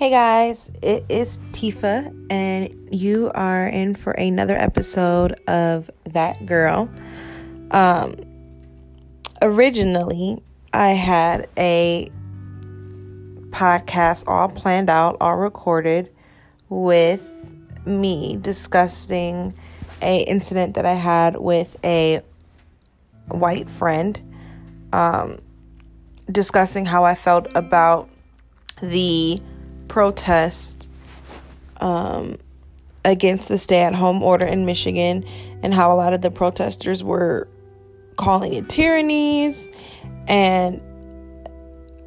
Hey guys, it is Tifa, and you are in for another episode of That Girl. Um, originally, I had a podcast all planned out, all recorded, with me discussing a incident that I had with a white friend, um, discussing how I felt about the protest um, against the stay at home order in Michigan and how a lot of the protesters were calling it tyrannies. And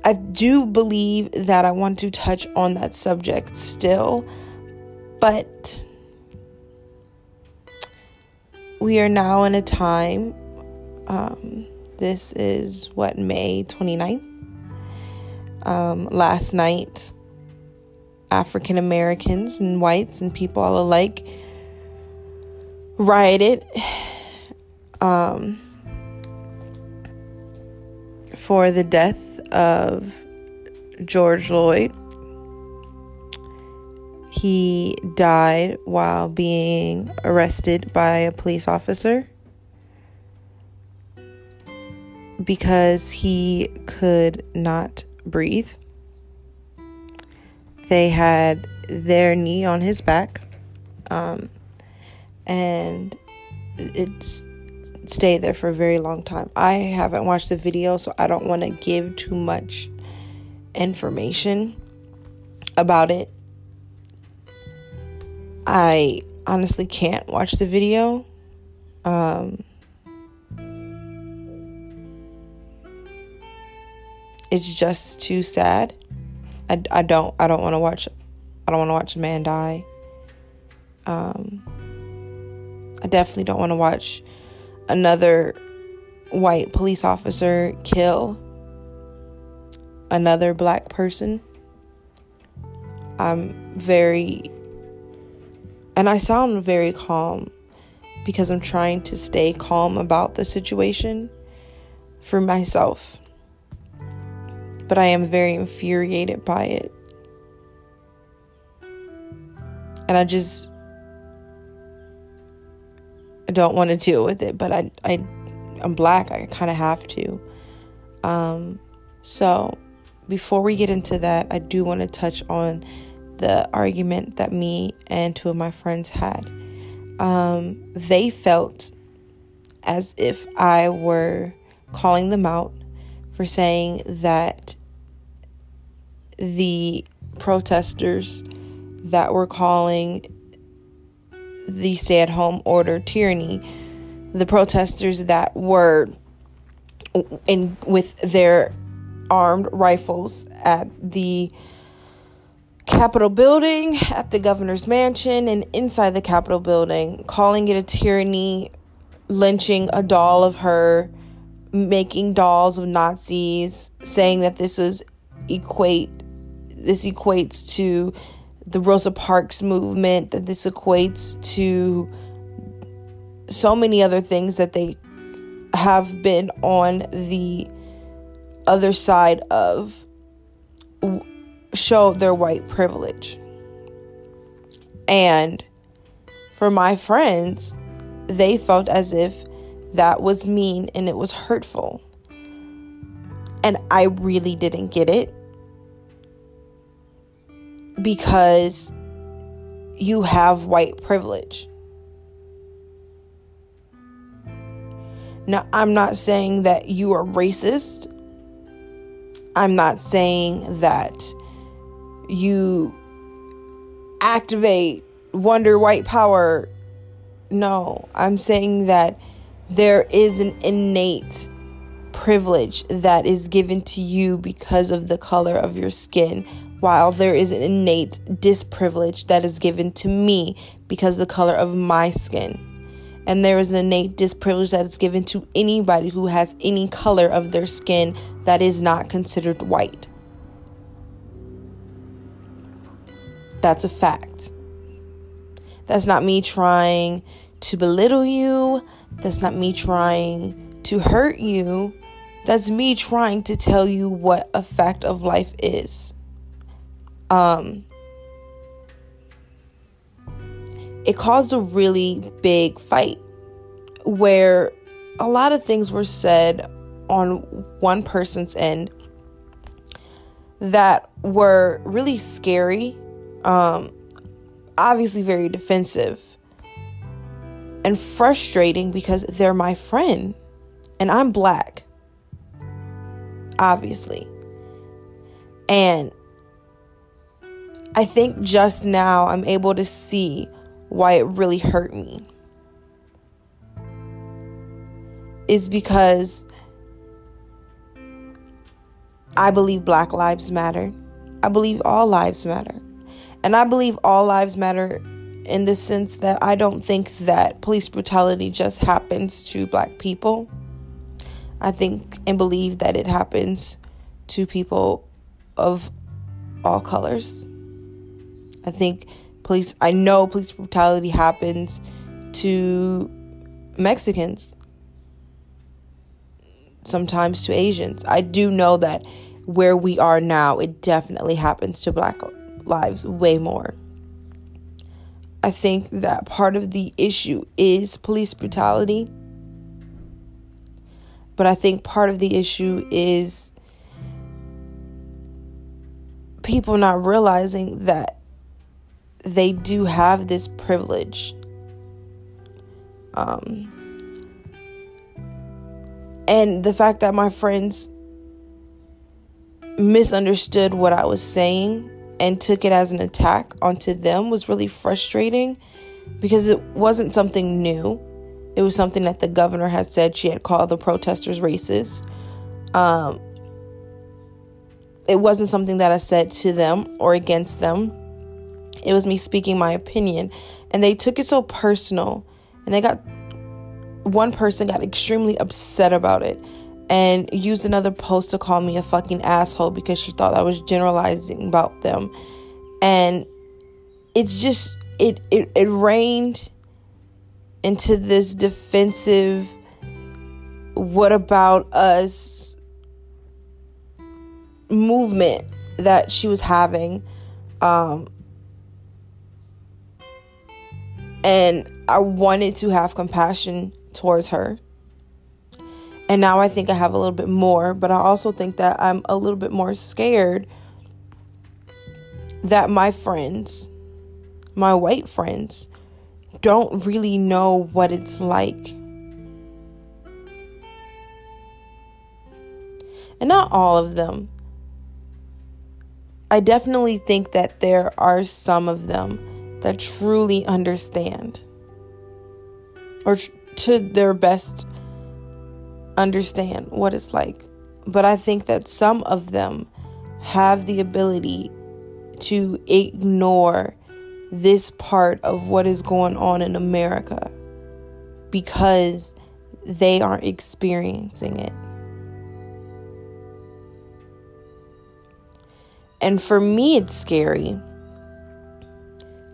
I do believe that I want to touch on that subject still, but we are now in a time. Um, this is what, May 29th? Um, last night, African Americans and whites and people all alike rioted um, for the death of George Floyd. He died while being arrested by a police officer because he could not breathe. They had their knee on his back, um, and it stayed there for a very long time. I haven't watched the video, so I don't want to give too much information about it. I honestly can't watch the video. Um, it's just too sad. I, I don't I don't want to watch I don't want to watch a man die. Um, I definitely don't want to watch another white police officer kill another black person. I'm very and I sound very calm because I'm trying to stay calm about the situation for myself but I am very infuriated by it. And I just I don't want to deal with it, but I I I'm black. I kind of have to. Um so before we get into that, I do want to touch on the argument that me and two of my friends had. Um, they felt as if I were calling them out for saying that the protesters that were calling the stay at home order tyranny, the protesters that were in with their armed rifles at the Capitol building, at the governor's mansion, and inside the Capitol building, calling it a tyranny, lynching a doll of her, making dolls of Nazis, saying that this was equate this equates to the Rosa Parks movement, that this equates to so many other things that they have been on the other side of show their white privilege. And for my friends, they felt as if that was mean and it was hurtful. And I really didn't get it because you have white privilege. Now, I'm not saying that you are racist. I'm not saying that you activate wonder white power. No, I'm saying that there is an innate privilege that is given to you because of the color of your skin, while there is an innate disprivilege that is given to me because the color of my skin. And there is an innate disprivilege that is given to anybody who has any color of their skin that is not considered white. That's a fact. That's not me trying to belittle you. That's not me trying to hurt you. That's me trying to tell you what a fact of life is. Um, it caused a really big fight where a lot of things were said on one person's end that were really scary, um, obviously very defensive, and frustrating because they're my friend and I'm black, obviously. And I think just now I'm able to see why it really hurt me. Is because I believe Black Lives Matter. I believe all lives matter. And I believe all lives matter in the sense that I don't think that police brutality just happens to black people. I think and believe that it happens to people of all colors. I think police, I know police brutality happens to Mexicans, sometimes to Asians. I do know that where we are now, it definitely happens to black lives way more. I think that part of the issue is police brutality. But I think part of the issue is people not realizing that they do have this privilege. Um, and the fact that my friends misunderstood what I was saying and took it as an attack onto them was really frustrating because it wasn't something new. It was something that the governor had said she had called the protesters racist. Um, it wasn't something that I said to them or against them. It was me speaking my opinion. And they took it so personal. And they got, one person got extremely upset about it and used another post to call me a fucking asshole because she thought I was generalizing about them. And it's just, it, it, it rained into this defensive, what about us movement that she was having. Um, and I wanted to have compassion towards her. And now I think I have a little bit more, but I also think that I'm a little bit more scared that my friends, my white friends, don't really know what it's like. And not all of them. I definitely think that there are some of them that truly understand or to their best understand what it's like. But I think that some of them have the ability to ignore this part of what is going on in America because they aren't experiencing it. And for me, it's scary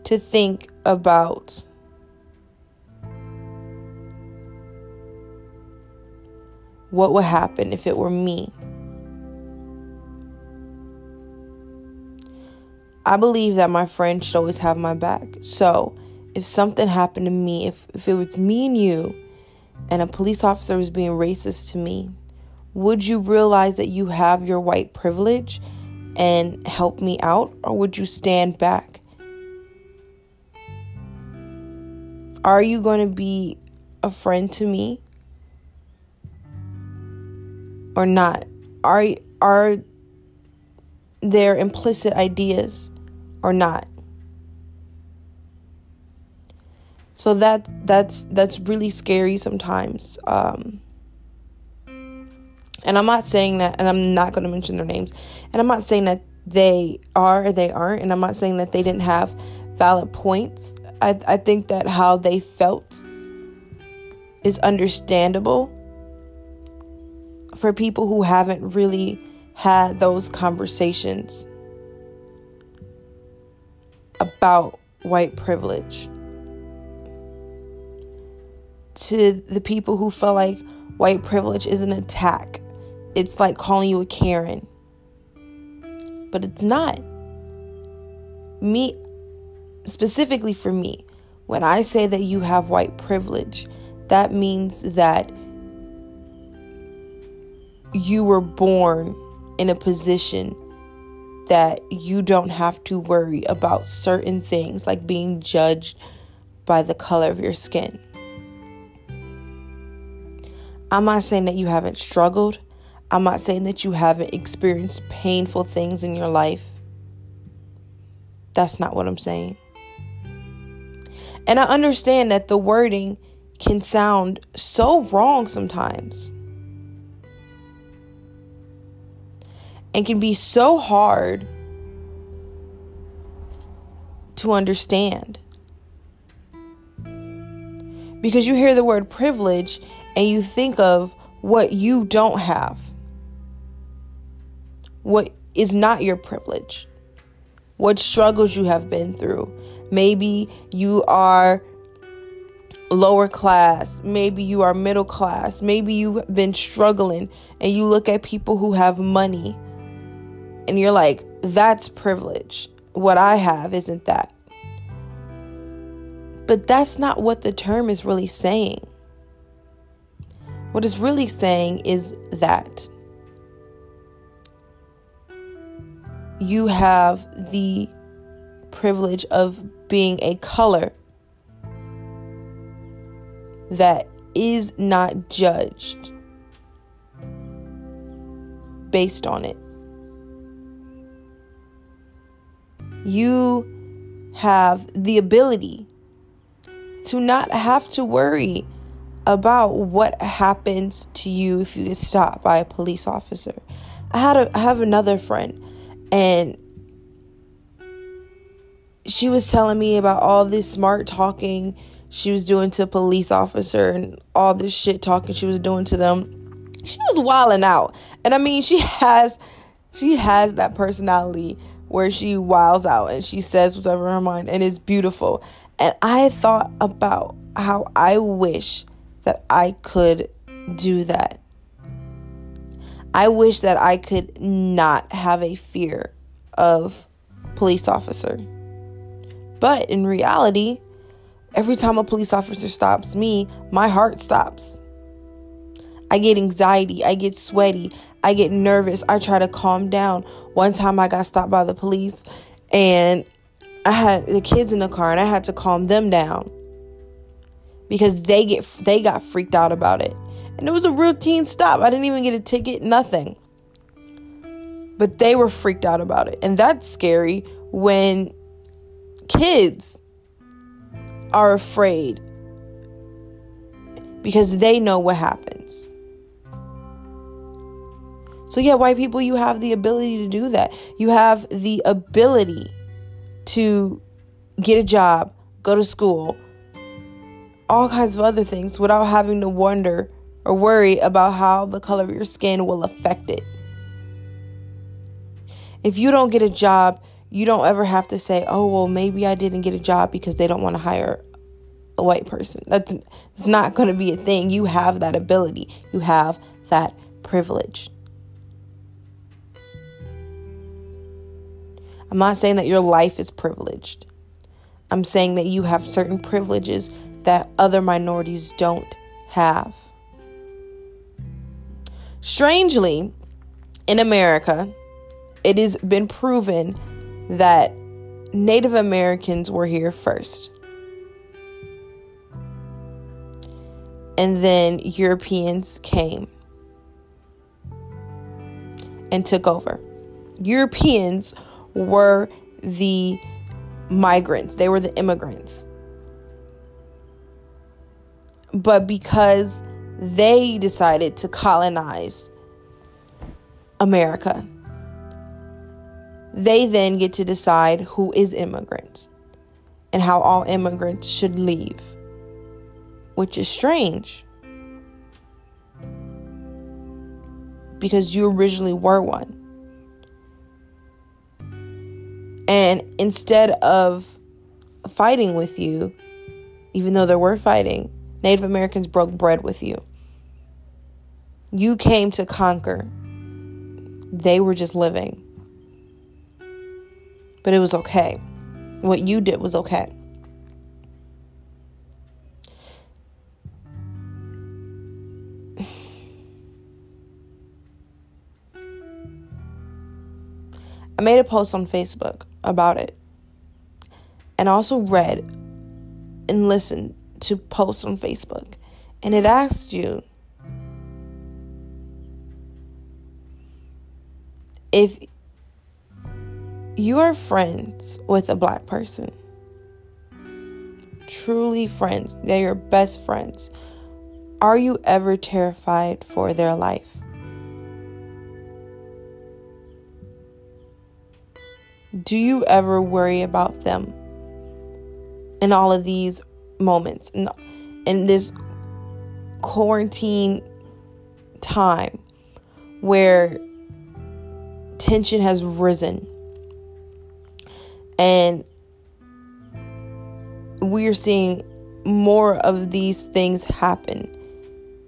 to think about what would happen if it were me. I believe that my friend should always have my back. So, if something happened to me, if, if it was me and you, and a police officer was being racist to me, would you realize that you have your white privilege and help me out, or would you stand back? Are you going to be a friend to me or not? Are are there implicit ideas or not? So that that's that's really scary sometimes. Um, and I'm not saying that, and I'm not going to mention their names. And I'm not saying that they are or they aren't, and I'm not saying that they didn't have valid points. I I think that how they felt is understandable for people who haven't really had those conversations about white privilege. To the people who feel like white privilege is an attack, it's like calling you a Karen. But it's not. me, specifically for me, when I say that you have white privilege, that means that you were born in a position that you don't have to worry about certain things like being judged by the color of your skin. I'm not saying that you haven't struggled. I'm not saying that you haven't experienced painful things in your life. That's not what I'm saying. And I understand that the wording can sound so wrong sometimes. And can be so hard to understand. Because you hear the word privilege and you think of what you don't have, what is not your privilege, what struggles you have been through. Maybe you are lower class, maybe you are middle class, maybe you've been struggling and you look at people who have money and you're like, that's privilege. What I have isn't that. But that's not what the term is really saying. What it's really saying is that you have the privilege of being a color that is not judged based on it. You have the ability to not have to worry about what happens to you if you get stopped by a police officer. I had a I have another friend and she was telling me about all this smart talking she was doing to a police officer and all this shit talking she was doing to them. She was wilding out. And I mean, she has she has that personality where she wiles out and she says whatever in her mind and it's beautiful. And I thought about how I wish that I could do that. I wish that I could not have a fear of police officer. But in reality, every time a police officer stops me, my heart stops. I get anxiety, I get sweaty, I get nervous. I try to calm down. One time I got stopped by the police and I had the kids in the car and I had to calm them down because they get they got freaked out about it. And it was a routine stop. I didn't even get a ticket, nothing. But they were freaked out about it. And that's scary when kids are afraid because they know what happens. So, yeah, white people, you have the ability to do that. You have the ability to get a job, go to school, all kinds of other things without having to wonder or worry about how the color of your skin will affect it. If you don't get a job, you don't ever have to say, oh, well, maybe I didn't get a job because they don't want to hire a white person. That's it's not going to be a thing. You have that ability, you have that privilege. I'm not saying that your life is privileged. I'm saying that you have certain privileges that other minorities don't have. Strangely, in America, it has been proven that Native Americans were here first. And then Europeans came and took over. Europeans were the migrants, they were the immigrants. But because they decided to colonize America, they then get to decide who is immigrants and how all immigrants should leave, which is strange because you originally were one. And instead of fighting with you, even though there were fighting, Native Americans broke bread with you. You came to conquer. They were just living. But it was okay. What you did was okay. I made a post on Facebook about it and also read and listened to posts on Facebook. And it asked you if you are friends with a black person, truly friends, they're your best friends, are you ever terrified for their life? Do you ever worry about them in all of these moments in, in this quarantine time where tension has risen and we're seeing more of these things happen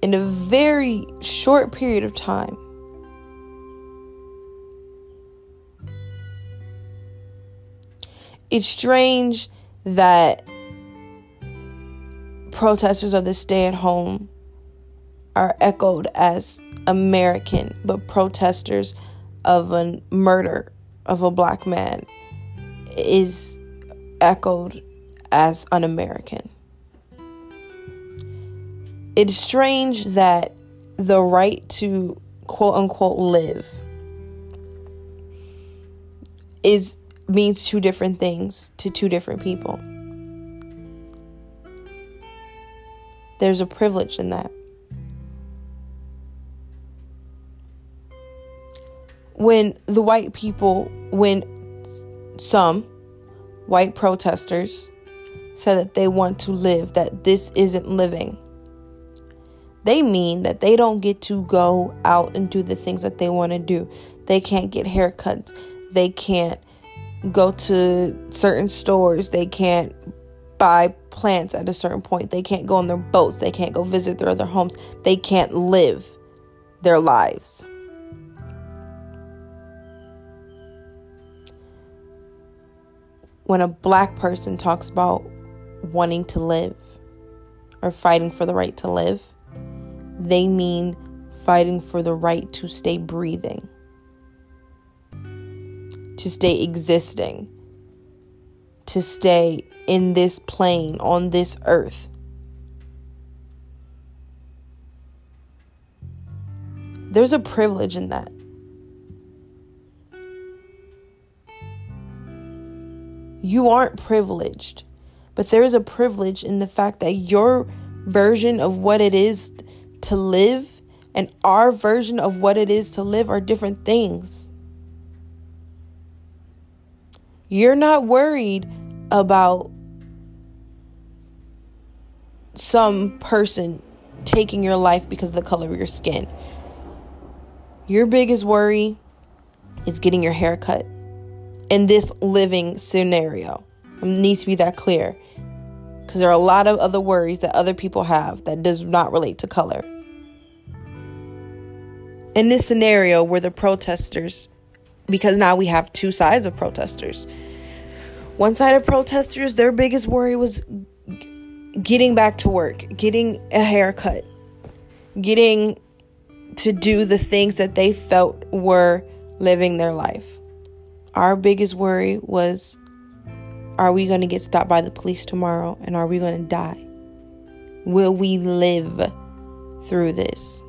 in a very short period of time. it's strange that protesters of the stay at home are echoed as American, but protesters of a murder of a black man is echoed as un American. It's strange that the right to quote unquote live is means two different things to two different people. There's a privilege in that. When the white people, when some white protesters said that they want to live, that this isn't living, they mean that they don't get to go out and do the things that they want to do. They can't get haircuts. They can't go to certain stores. They can't buy plants at a certain point. They can't go on their boats. They can't go visit their other homes. They can't live their lives. When a black person talks about wanting to live or fighting for the right to live, they mean fighting for the right to stay breathing to stay existing, to stay in this plane, on this earth. There's a privilege in that. You aren't privileged, but there's a privilege in the fact that your version of what it is to live and our version of what it is to live are different things. You're not worried about some person taking your life because of the color of your skin. Your biggest worry is getting your hair cut in this living scenario. It needs to be that clear because there are a lot of other worries that other people have that does not relate to color. In this scenario where the protesters because now we have two sides of protesters. One side of protesters, their biggest worry was getting back to work, getting a haircut, getting to do the things that they felt were living their life. Our biggest worry was are we going to get stopped by the police tomorrow and are we going to die? Will we live through this?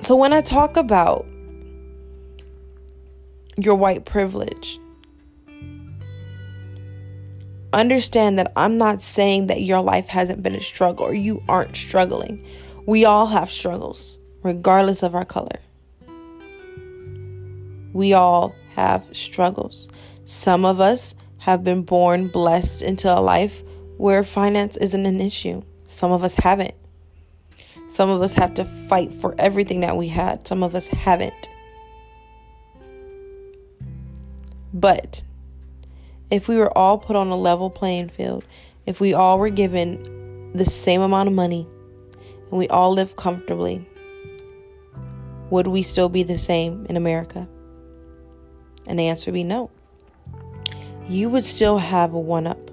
So when I talk about your white privilege, understand that I'm not saying that your life hasn't been a struggle or you aren't struggling. We all have struggles, regardless of our color. We all have struggles. Some of us have been born blessed into a life where finance isn't an issue. Some of us haven't. Some of us have to fight for everything that we had, some of us haven't. But if we were all put on a level playing field, if we all were given the same amount of money and we all live comfortably, would we still be the same in America? And the answer would be no. You would still have a one up.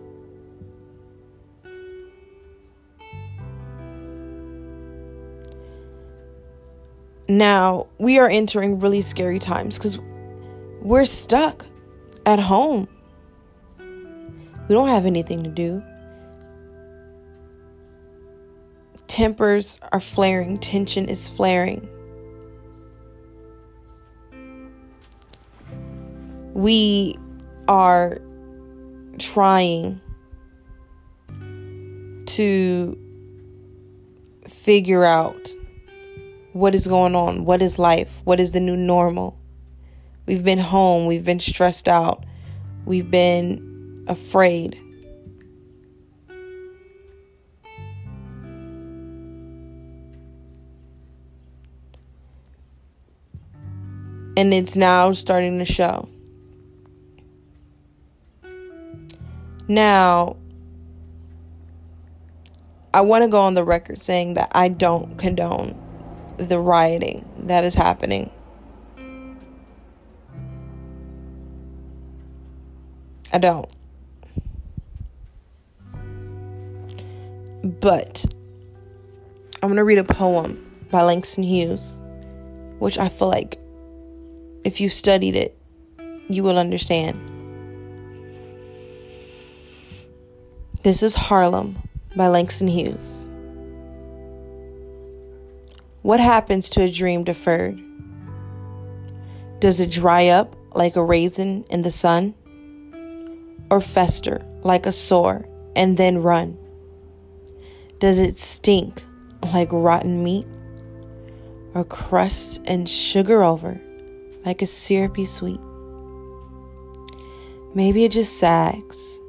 Now, we are entering really scary times because we're stuck at home. We don't have anything to do. Tempers are flaring, tension is flaring. We are trying to figure out what is going on, what is life, what is the new normal. We've been home, we've been stressed out, we've been afraid. And it's now starting to show. Now, I want to go on the record saying that I don't condone the rioting that is happening. I don't. But I'm going to read a poem by Langston Hughes, which I feel like if you studied it, you will understand. This is Harlem by Langston Hughes. What happens to a dream deferred? Does it dry up like a raisin in the sun? Or fester like a sore and then run? Does it stink like rotten meat? Or crust and sugar over like a syrupy sweet? Maybe it just sags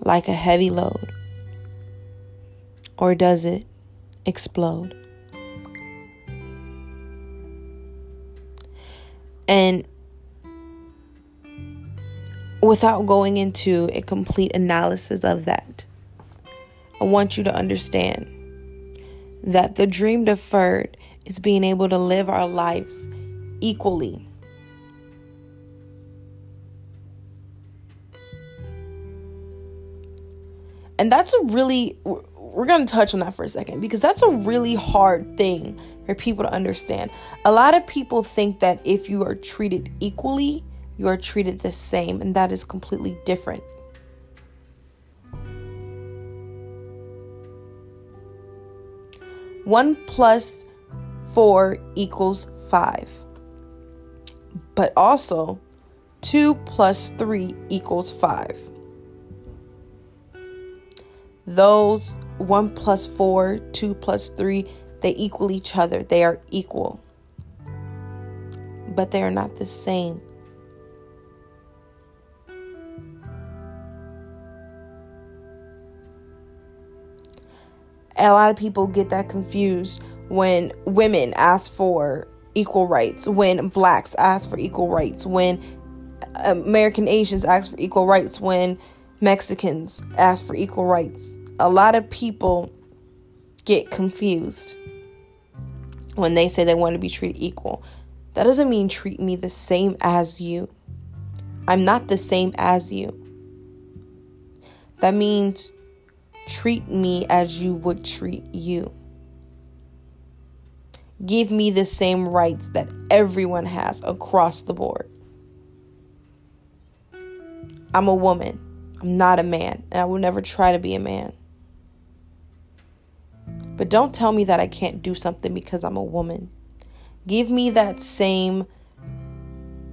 like a heavy load. Or does it explode? And without going into a complete analysis of that, I want you to understand that the dream deferred is being able to live our lives equally. And that's a really, we're going to touch on that for a second because that's a really hard thing for people to understand. A lot of people think that if you are treated equally, you are treated the same, and that is completely different. One plus four equals five. But also, two plus three equals five. Those one plus four, two plus three, they equal each other. They are equal. But they are not the same. A lot of people get that confused when women ask for equal rights, when blacks ask for equal rights, when American Asians ask for equal rights, when Mexicans ask for equal rights. A lot of people get confused when they say they want to be treated equal. That doesn't mean treat me the same as you. I'm not the same as you. That means treat me as you would treat you. Give me the same rights that everyone has across the board. I'm a woman. I'm not a man, and I will never try to be a man. But don't tell me that I can't do something because I'm a woman. Give me that same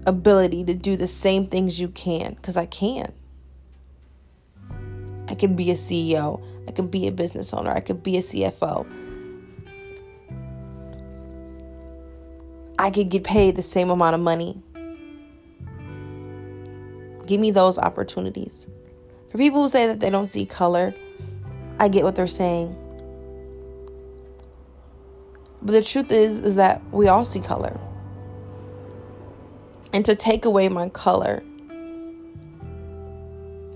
ability to do the same things you can because I can. I could be a CEO, I could be a business owner, I could be a CFO. I could get paid the same amount of money. Give me those opportunities. For people who say that they don't see color, I get what they're saying. But the truth is is that we all see color. And to take away my color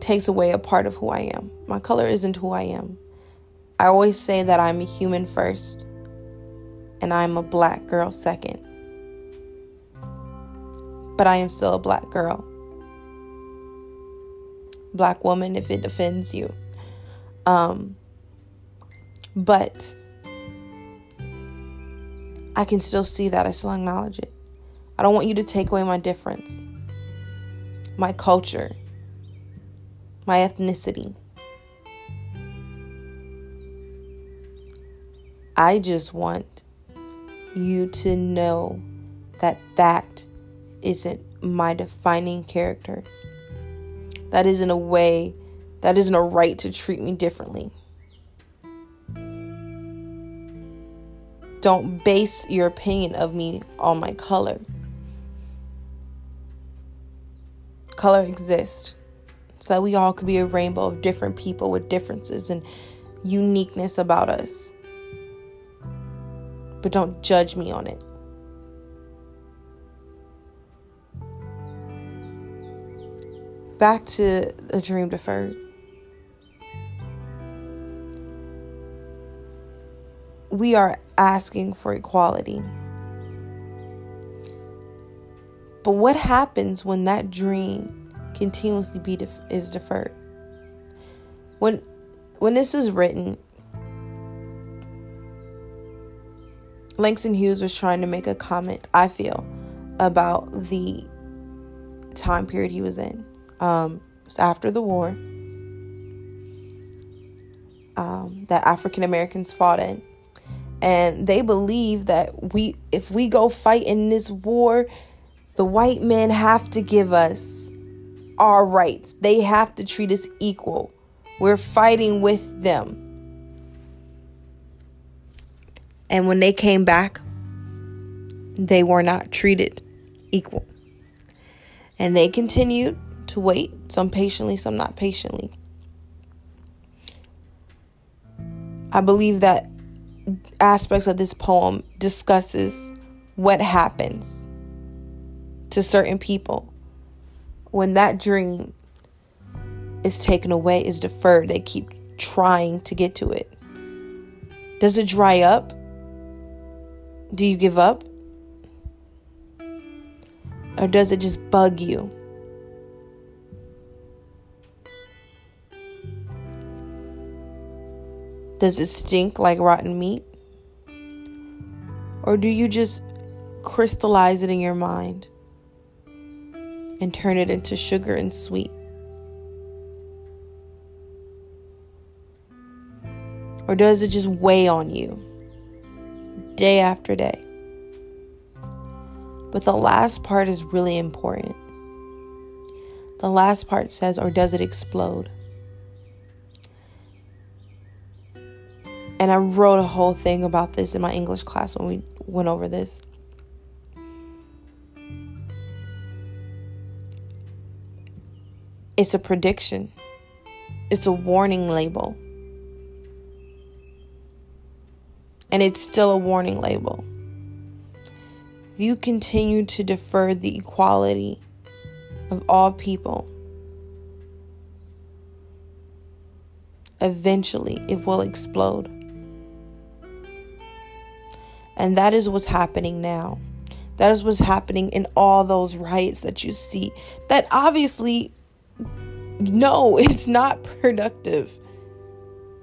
takes away a part of who I am. My color isn't who I am. I always say that I'm a human first and I'm a black girl second. but I am still a black girl. Black woman, if it offends you. Um, but I can still see that. I still acknowledge it. I don't want you to take away my difference, my culture, my ethnicity. I just want you to know that that isn't my defining character. That isn't a way, that isn't a right to treat me differently. Don't base your opinion of me on my color. Color exists so that we all could be a rainbow of different people with differences and uniqueness about us but don't judge me on it. Back to the dream deferred. We are asking for equality. But what happens when that dream continuously be def- is deferred? When when this is written, Langston Hughes was trying to make a comment, I feel, about the time period he was in. Um, it's after the war um, that African Americans fought in. And they believe that we, if we go fight in this war, the white men have to give us our rights. They have to treat us equal. We're fighting with them. And when they came back, they were not treated equal. And they continued to wait, some patiently, some not patiently. I believe that aspects of this poem discusses what happens to certain people when that dream is taken away, is deferred. They keep trying to get to it. Does it dry up? Do you give up? Or does it just bug you? Does it stink like rotten meat? Or do you just crystallize it in your mind and turn it into sugar and sweet? Or does it just weigh on you? day after day. But the last part is really important. The last part says, or does it explode? And I wrote a whole thing about this in my English class when we went over this. It's a prediction, it's a warning label. and it's still a warning label. If you continue to defer the equality of all people, eventually it will explode. And that is what's happening now. That is what's happening in all those riots that you see. That obviously, no, it's not productive.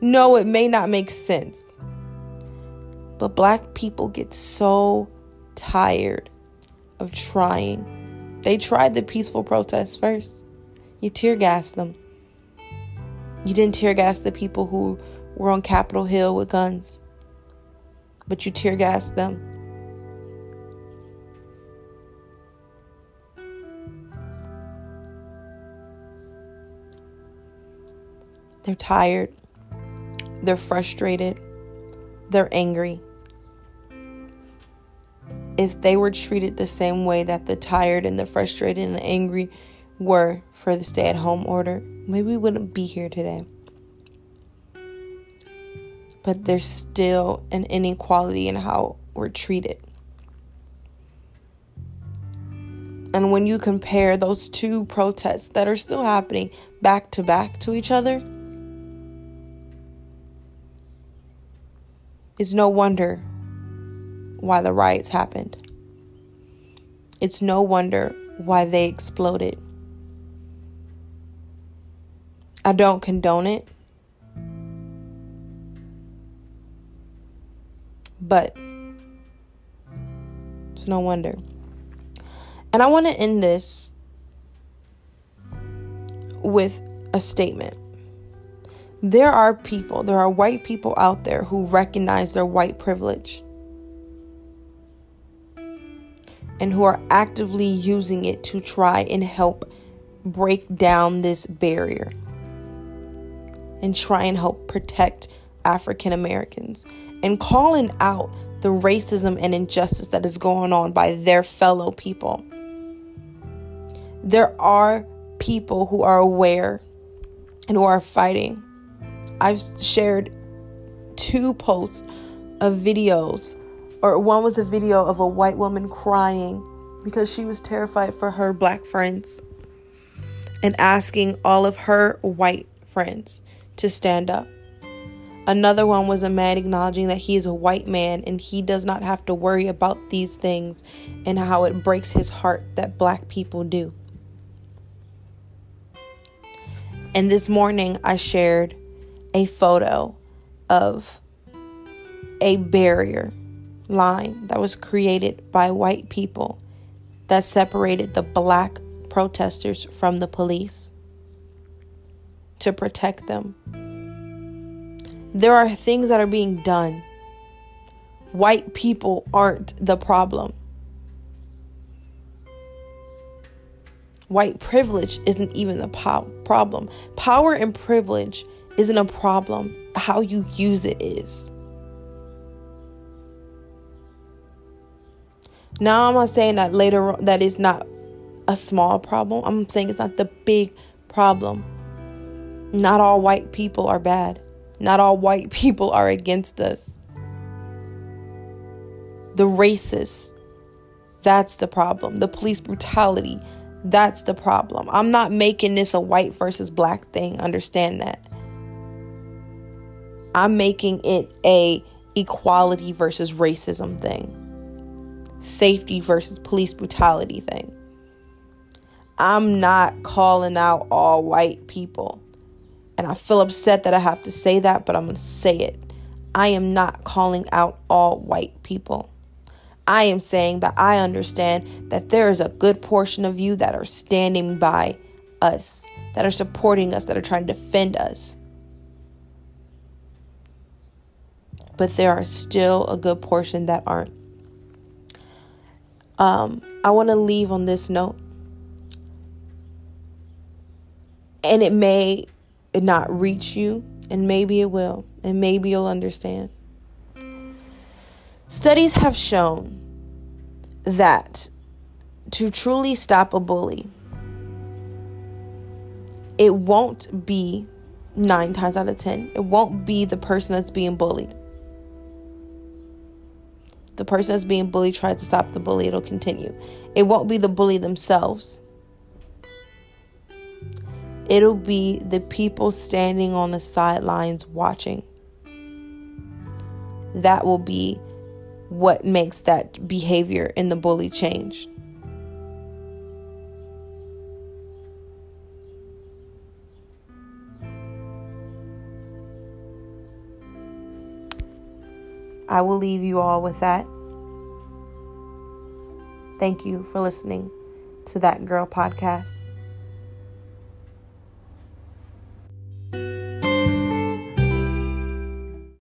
No, it may not make sense. But black people get so tired of trying. They tried the peaceful protests first. You tear gassed them. You didn't tear gas the people who were on Capitol Hill with guns, but you tear gassed them. They're tired. They're frustrated they're angry. If they were treated the same way that the tired and the frustrated and the angry were for the stay at home order, maybe we wouldn't be here today. But there's still an inequality in how we're treated. And when you compare those two protests that are still happening back to back to each other, It's no wonder why the riots happened. It's no wonder why they exploded. I don't condone it. But it's no wonder. And I want to end this with a statement. There are people, there are white people out there who recognize their white privilege and who are actively using it to try and help break down this barrier and try and help protect African Americans and calling out the racism and injustice that is going on by their fellow people. There are people who are aware and who are fighting. I've shared two posts of videos, or one was a video of a white woman crying because she was terrified for her black friends and asking all of her white friends to stand up. Another one was a man acknowledging that he is a white man and he does not have to worry about these things and how it breaks his heart that black people do. And this morning I shared a photo of a barrier line that was created by white people that separated the black protesters from the police to protect them. There are things that are being done. White people aren't the problem. White privilege isn't even the po- problem. Power and privilege isn't a problem. How you use it is. Now, I'm not saying that later on, that is not a small problem. I'm saying it's not the big problem. Not all white people are bad. Not all white people are against us. The racists, that's the problem. The police brutality, that's the problem. I'm not making this a white versus black thing. Understand that. I'm making it a equality versus racism thing. Safety versus police brutality thing. I'm not calling out all white people. And I feel upset that I have to say that, but I'm going to say it. I am not calling out all white people. I am saying that I understand that there is a good portion of you that are standing by us, that are supporting us, that are trying to defend us. But there are still a good portion that aren't. Um, I want to leave on this note. And it may not reach you, and maybe it will, and maybe you'll understand. Studies have shown that to truly stop a bully, it won't be nine times out of ten, it won't be the person that's being bullied. The person that's being bullied tries to stop the bully, it'll continue. It won't be the bully themselves. It'll be the people standing on the sidelines watching. That will be what makes that behavior in the bully change. I will leave you all with that. Thank you for listening to That Girl Podcast.